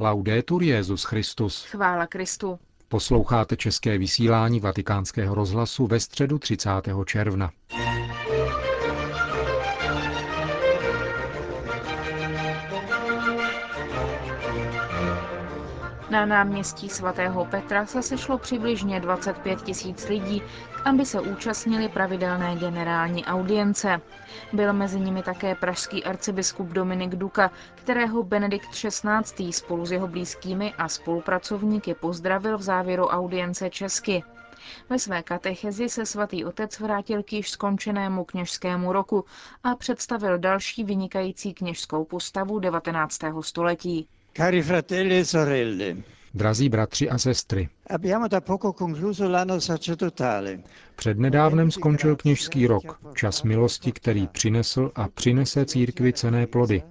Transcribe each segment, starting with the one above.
Laudetur Jezus Christus. Chvála Kristu. Posloucháte české vysílání Vatikánského rozhlasu ve středu 30. června. Na náměstí svatého Petra se sešlo přibližně 25 tisíc lidí, aby se účastnili pravidelné generální audience. Byl mezi nimi také pražský arcibiskup Dominik Duka, kterého Benedikt XVI. spolu s jeho blízkými a spolupracovníky pozdravil v závěru audience česky. Ve své katechezi se svatý otec vrátil k již skončenému kněžskému roku a představil další vynikající kněžskou postavu 19. století. Cari fratelli e sorelle, Drazí bratři a sestry, přednedávnem skončil kněžský rok, čas milosti, který přinesl a přinese církvi cené plody.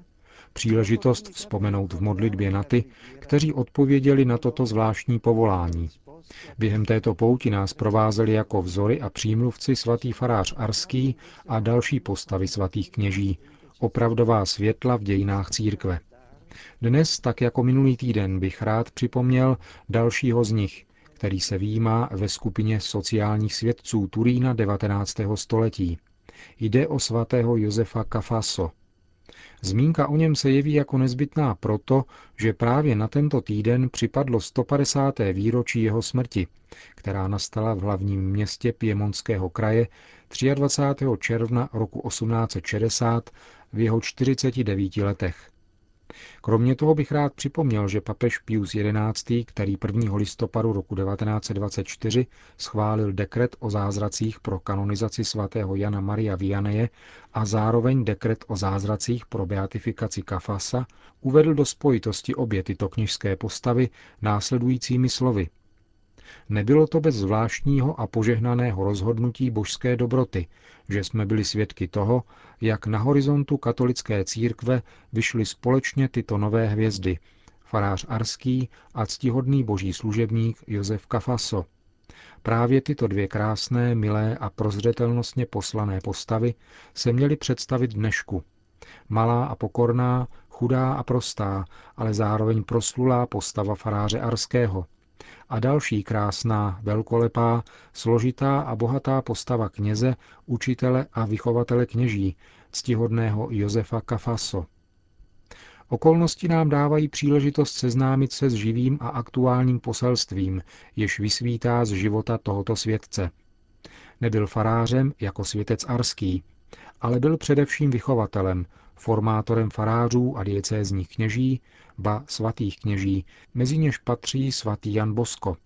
Příležitost vzpomenout v modlitbě na ty, kteří odpověděli na toto zvláštní povolání. Během této pouti nás provázeli jako vzory a přímluvci svatý farář Arský a další postavy svatých kněží, opravdová světla v dějinách církve. Dnes, tak jako minulý týden, bych rád připomněl dalšího z nich, který se výjímá ve skupině sociálních svědců Turína 19. století. Jde o svatého Josefa Cafaso. Zmínka o něm se jeví jako nezbytná proto, že právě na tento týden připadlo 150. výročí jeho smrti, která nastala v hlavním městě Piemonského kraje 23. června roku 1860 v jeho 49 letech. Kromě toho bych rád připomněl, že papež Pius XI., který 1. listopadu roku 1924 schválil dekret o zázracích pro kanonizaci svatého Jana Maria Vianeje a zároveň dekret o zázracích pro beatifikaci Kafasa, uvedl do spojitosti obě tyto kněžské postavy následujícími slovy. Nebylo to bez zvláštního a požehnaného rozhodnutí božské dobroty, že jsme byli svědky toho, jak na horizontu katolické církve vyšly společně tyto nové hvězdy, farář Arský a ctihodný boží služebník Josef Kafaso. Právě tyto dvě krásné, milé a prozřetelnostně poslané postavy se měly představit dnešku. Malá a pokorná, chudá a prostá, ale zároveň proslulá postava faráře Arského – a další krásná, velkolepá, složitá a bohatá postava kněze, učitele a vychovatele kněží, ctihodného Josefa Kafaso. Okolnosti nám dávají příležitost seznámit se s živým a aktuálním poselstvím, jež vysvítá z života tohoto světce. Nebyl farářem jako světec arský, ale byl především vychovatelem, formátorem farářů a diecézních kněží, ba svatých kněží, mezi něž patří svatý Jan Bosko.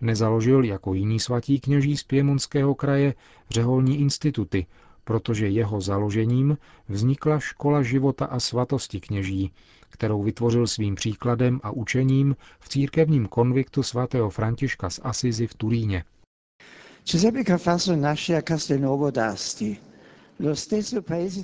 Nezaložil jako jiní svatí kněží z Piemonského kraje řeholní instituty, protože jeho založením vznikla škola života a svatosti kněží, kterou vytvořil svým příkladem a učením v církevním konviktu svatého Františka z Asizi v Turíně. Giuseppe Cafaso nasce a Castelnuovo d'Asti,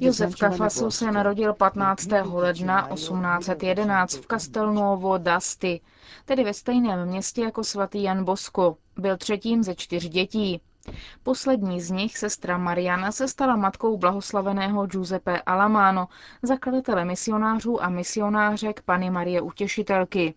Josef Kafaso se narodil 15. ledna 1811 v Castelnuovo d'Asti, tedy ve stejném městě jako svatý Jan Bosko. Byl třetím ze čtyř dětí. Poslední z nich, sestra Mariana, se stala matkou blahoslaveného Giuseppe Alamano, zakladatele misionářů a misionářek Pany Marie Utěšitelky.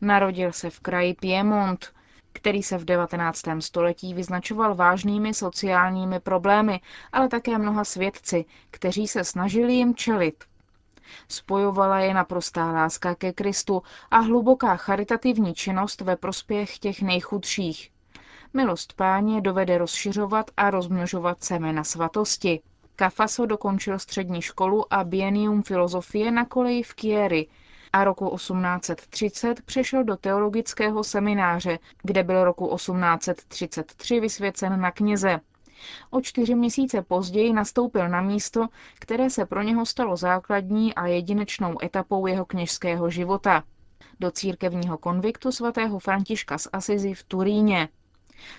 Narodil se v kraji Piemont, který se v 19. století vyznačoval vážnými sociálními problémy, ale také mnoha svědci, kteří se snažili jim čelit. Spojovala je naprostá láska ke Kristu a hluboká charitativní činnost ve prospěch těch nejchudších. Milost páně dovede rozšiřovat a rozmnožovat semena svatosti. Kafaso dokončil střední školu a bienium filozofie na koleji v Kieri, a roku 1830 přešel do teologického semináře, kde byl roku 1833 vysvěcen na kněze. O čtyři měsíce později nastoupil na místo, které se pro něho stalo základní a jedinečnou etapou jeho kněžského života. Do církevního konviktu svatého Františka z Asizi v Turíně.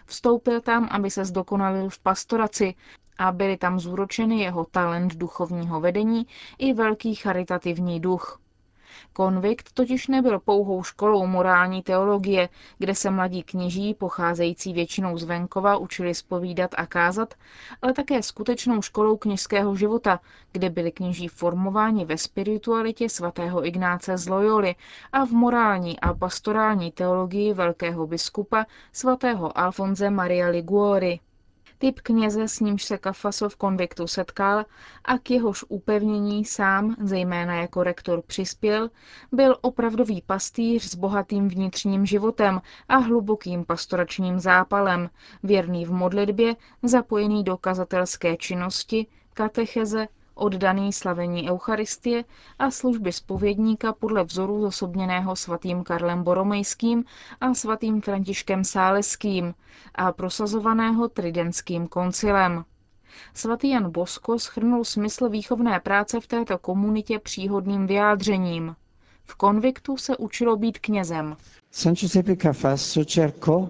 Vstoupil tam, aby se zdokonalil v pastoraci a byly tam zúročeny jeho talent duchovního vedení i velký charitativní duch. Konvikt totiž nebyl pouhou školou morální teologie, kde se mladí kněží, pocházející většinou z venkova, učili spovídat a kázat, ale také skutečnou školou kněžského života, kde byli kněží formováni ve spiritualitě svatého Ignáce z Loyoli a v morální a pastorální teologii velkého biskupa svatého Alfonze Maria Liguori typ kněze, s nímž se Kafaso v konviktu setkal a k jehož upevnění sám, zejména jako rektor, přispěl, byl opravdový pastýř s bohatým vnitřním životem a hlubokým pastoračním zápalem, věrný v modlitbě, zapojený do kazatelské činnosti, katecheze, oddaný slavení Eucharistie a služby spovědníka podle vzoru zosobněného svatým Karlem Boromejským a svatým Františkem Sáleským a prosazovaného Tridentským koncilem. Svatý Jan Bosko schrnul smysl výchovné práce v této komunitě příhodným vyjádřením. V konviktu se učilo být knězem. San Giuseppe Cafasso cercò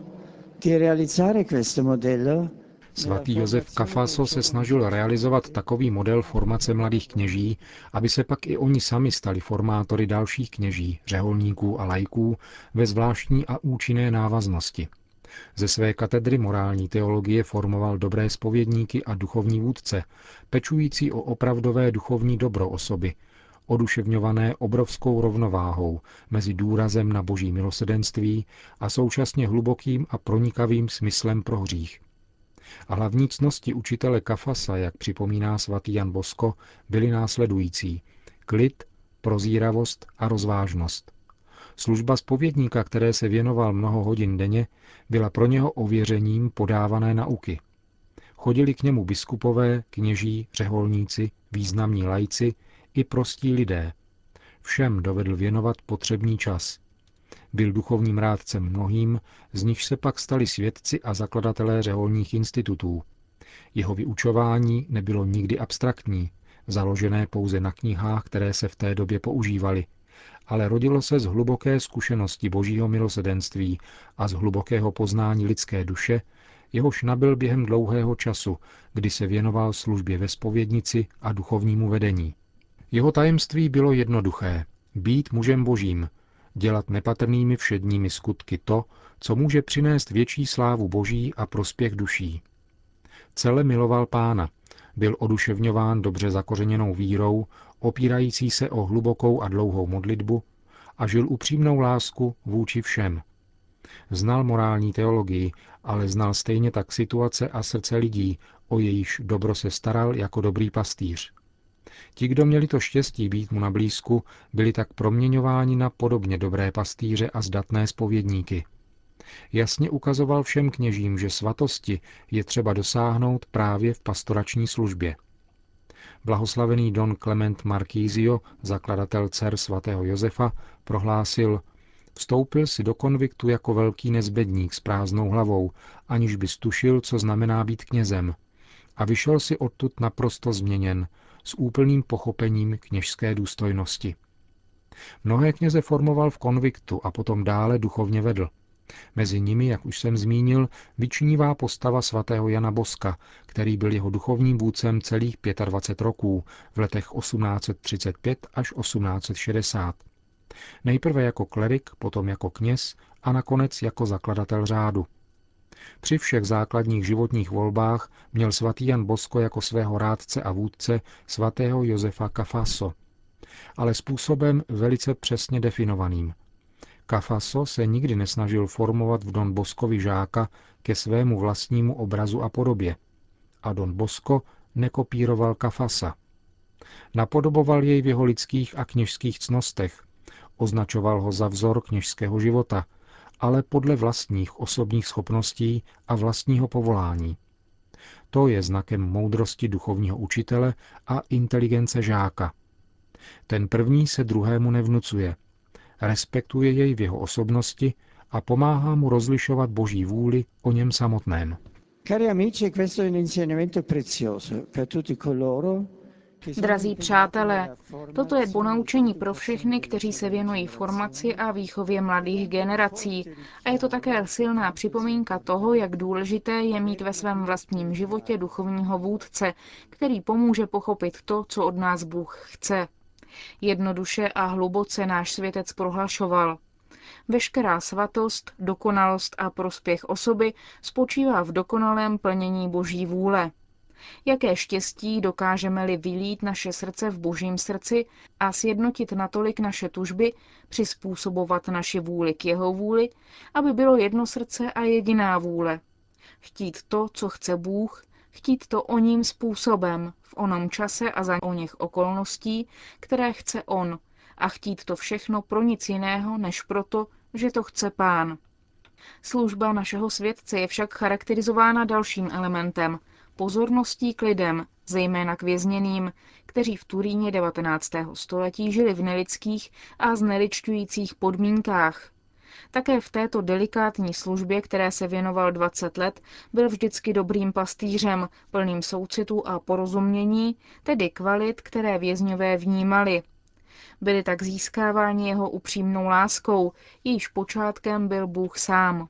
di realizzare questo modello Svatý Josef Kafaso se snažil realizovat takový model formace mladých kněží, aby se pak i oni sami stali formátory dalších kněží, řeholníků a lajků ve zvláštní a účinné návaznosti. Ze své katedry morální teologie formoval dobré spovědníky a duchovní vůdce, pečující o opravdové duchovní dobro osoby, oduševňované obrovskou rovnováhou mezi důrazem na boží milosedenství a současně hlubokým a pronikavým smyslem pro hřích. A hlavní cnosti učitele Kafasa, jak připomíná svatý Jan Bosko, byly následující. Klid, prozíravost a rozvážnost. Služba spovědníka, které se věnoval mnoho hodin denně, byla pro něho ověřením podávané nauky. Chodili k němu biskupové, kněží, řeholníci, významní lajci i prostí lidé. Všem dovedl věnovat potřebný čas. Byl duchovním rádcem mnohým, z nich se pak stali svědci a zakladatelé řeholních institutů. Jeho vyučování nebylo nikdy abstraktní, založené pouze na knihách, které se v té době používaly, ale rodilo se z hluboké zkušenosti božího milosedenství a z hlubokého poznání lidské duše, jehož nabil během dlouhého času, kdy se věnoval službě ve spovědnici a duchovnímu vedení. Jeho tajemství bylo jednoduché – být mužem božím, dělat nepatrnými všedními skutky to, co může přinést větší slávu boží a prospěch duší. Cele miloval pána, byl oduševňován dobře zakořeněnou vírou, opírající se o hlubokou a dlouhou modlitbu a žil upřímnou lásku vůči všem. Znal morální teologii, ale znal stejně tak situace a srdce lidí, o jejíž dobro se staral jako dobrý pastýř. Ti, kdo měli to štěstí být mu na blízku, byli tak proměňováni na podobně dobré pastýře a zdatné spovědníky. Jasně ukazoval všem kněžím, že svatosti je třeba dosáhnout právě v pastorační službě. Blahoslavený don Clement Marquisio, zakladatel dcer svatého Josefa, prohlásil, vstoupil si do konviktu jako velký nezbedník s prázdnou hlavou, aniž by stušil, co znamená být knězem. A vyšel si odtud naprosto změněn, s úplným pochopením kněžské důstojnosti. Mnohé kněze formoval v konviktu a potom dále duchovně vedl. Mezi nimi, jak už jsem zmínil, vyčnívá postava svatého Jana Boska, který byl jeho duchovním vůdcem celých 25 roků v letech 1835 až 1860. Nejprve jako klerik, potom jako kněz a nakonec jako zakladatel řádu. Při všech základních životních volbách měl svatý Jan Bosko jako svého rádce a vůdce svatého Josefa Kafaso, ale způsobem velice přesně definovaným. Kafaso se nikdy nesnažil formovat v Don Boskovi žáka ke svému vlastnímu obrazu a podobě. A Don Bosko nekopíroval Kafasa. Napodoboval jej v jeho lidských a kněžských cnostech, označoval ho za vzor kněžského života ale podle vlastních osobních schopností a vlastního povolání. To je znakem moudrosti duchovního učitele a inteligence žáka. Ten první se druhému nevnucuje, respektuje jej v jeho osobnosti a pomáhá mu rozlišovat boží vůli o něm samotném. Cari amici, questo è un insegnamento prezioso per tutti coloro Drazí přátelé, toto je ponaučení pro všechny, kteří se věnují formaci a výchově mladých generací. A je to také silná připomínka toho, jak důležité je mít ve svém vlastním životě duchovního vůdce, který pomůže pochopit to, co od nás Bůh chce. Jednoduše a hluboce náš světec prohlašoval. Veškerá svatost, dokonalost a prospěch osoby spočívá v dokonalém plnění Boží vůle. Jaké štěstí dokážeme-li vylít naše srdce v božím srdci a sjednotit natolik naše tužby, přizpůsobovat naši vůli k jeho vůli, aby bylo jedno srdce a jediná vůle. Chtít to, co chce Bůh, chtít to o ním způsobem, v onom čase a za o něch okolností, které chce on, a chtít to všechno pro nic jiného, než proto, že to chce pán. Služba našeho světce je však charakterizována dalším elementem, pozorností k lidem, zejména k vězněným, kteří v Turíně 19. století žili v nelidských a zneličťujících podmínkách. Také v této delikátní službě, které se věnoval 20 let, byl vždycky dobrým pastýřem, plným soucitu a porozumění, tedy kvalit, které vězňové vnímali. Byli tak získáváni jeho upřímnou láskou, jejíž počátkem byl Bůh sám.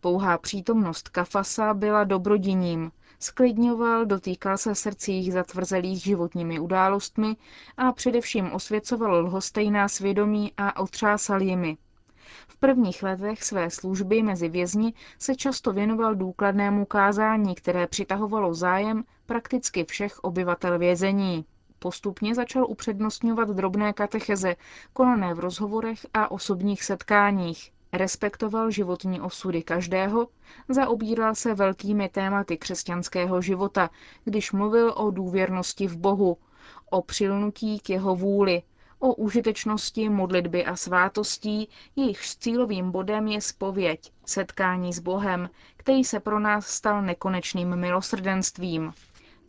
Pouhá přítomnost Kafasa byla dobrodiním, sklidňoval, dotýkal se srdcích zatvrzelých životními událostmi a především osvěcoval lhostejná svědomí a otřásal jimi. V prvních letech své služby mezi vězni se často věnoval důkladnému kázání, které přitahovalo zájem prakticky všech obyvatel vězení. Postupně začal upřednostňovat drobné katecheze, konané v rozhovorech a osobních setkáních. Respektoval životní osudy každého, zaobíral se velkými tématy křesťanského života, když mluvil o důvěrnosti v Bohu, o přilnutí k jeho vůli, o užitečnosti modlitby a svátostí, jejichž cílovým bodem je spověď, setkání s Bohem, který se pro nás stal nekonečným milosrdenstvím.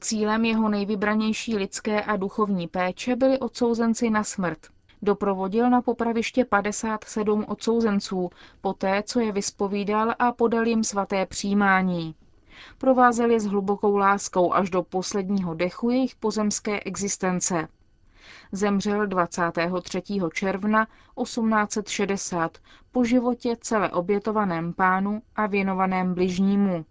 Cílem jeho nejvybranější lidské a duchovní péče byli odsouzenci na smrt. Doprovodil na popraviště 57 odsouzenců, poté co je vyspovídal a podal jim svaté přijímání. Provázel je s hlubokou láskou až do posledního dechu jejich pozemské existence. Zemřel 23. června 1860 po životě celé obětovaném pánu a věnovaném bližnímu.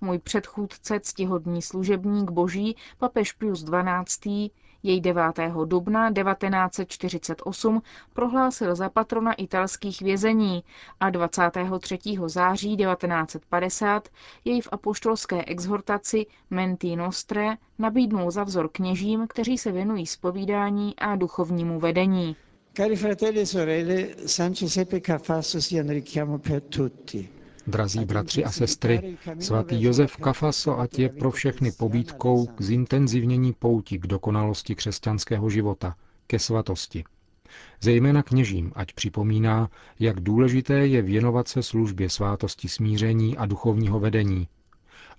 Můj předchůdce, ctihodný služebník boží, papež Pius XII., jej 9. dubna 1948 prohlásil za patrona italských vězení a 23. září 1950 jej v apoštolské exhortaci Menti Nostre nabídnul za vzor kněžím, kteří se věnují spovídání a duchovnímu vedení. Cari fratelli e sorelle, San Giuseppe Cafasso sia un richiamo per tutti. Drazí bratři a sestry, svatý Josef Kafaso ať je pro všechny pobídkou k zintenzivnění pouti k dokonalosti křesťanského života, ke svatosti. Zejména kněžím, ať připomíná, jak důležité je věnovat se službě svátosti smíření a duchovního vedení.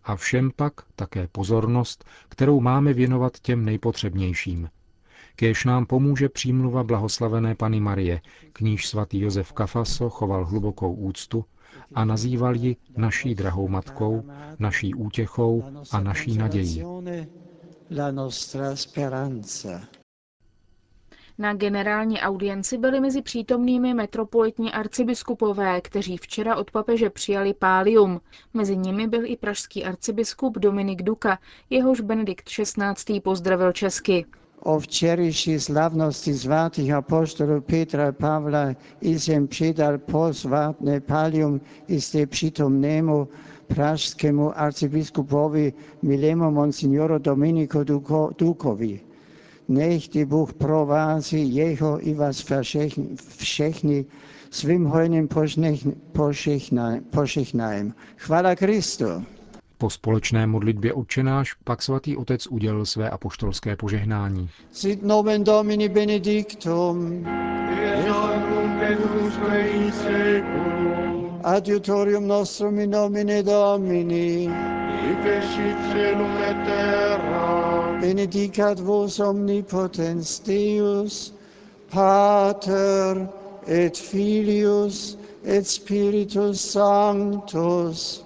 A všem pak také pozornost, kterou máme věnovat těm nejpotřebnějším. Kéž nám pomůže přímluva blahoslavené Pany Marie, k níž svatý Josef Kafaso choval hlubokou úctu a nazýval ji naší drahou matkou, naší útěchou a naší nadějí. Na generální audienci byli mezi přítomnými metropolitní arcibiskupové, kteří včera od papeže přijali pálium. Mezi nimi byl i pražský arcibiskup Dominik Duka, jehož Benedikt XVI. pozdravil česky. O včerejší slavnosti svatých apoštolů Petra Pavla přidal posvátné palium jste přítomnému pražskému arcibiskupovi milému monsignoru Dominiku Duko, Dukovi. Nech ty Bůh provází jeho i vás všechny, svým hojným požehnájem. Chvála Kristu. Po společné modlitbě odčenáš pak svatý otec udělil své apoštolské požehnání. Sit nomen Domini benedictum. Adiutorium nostrum in nomine Domini. Benedicat vos omnipotens Deus, Pater et Filius et Spiritus Sanctus.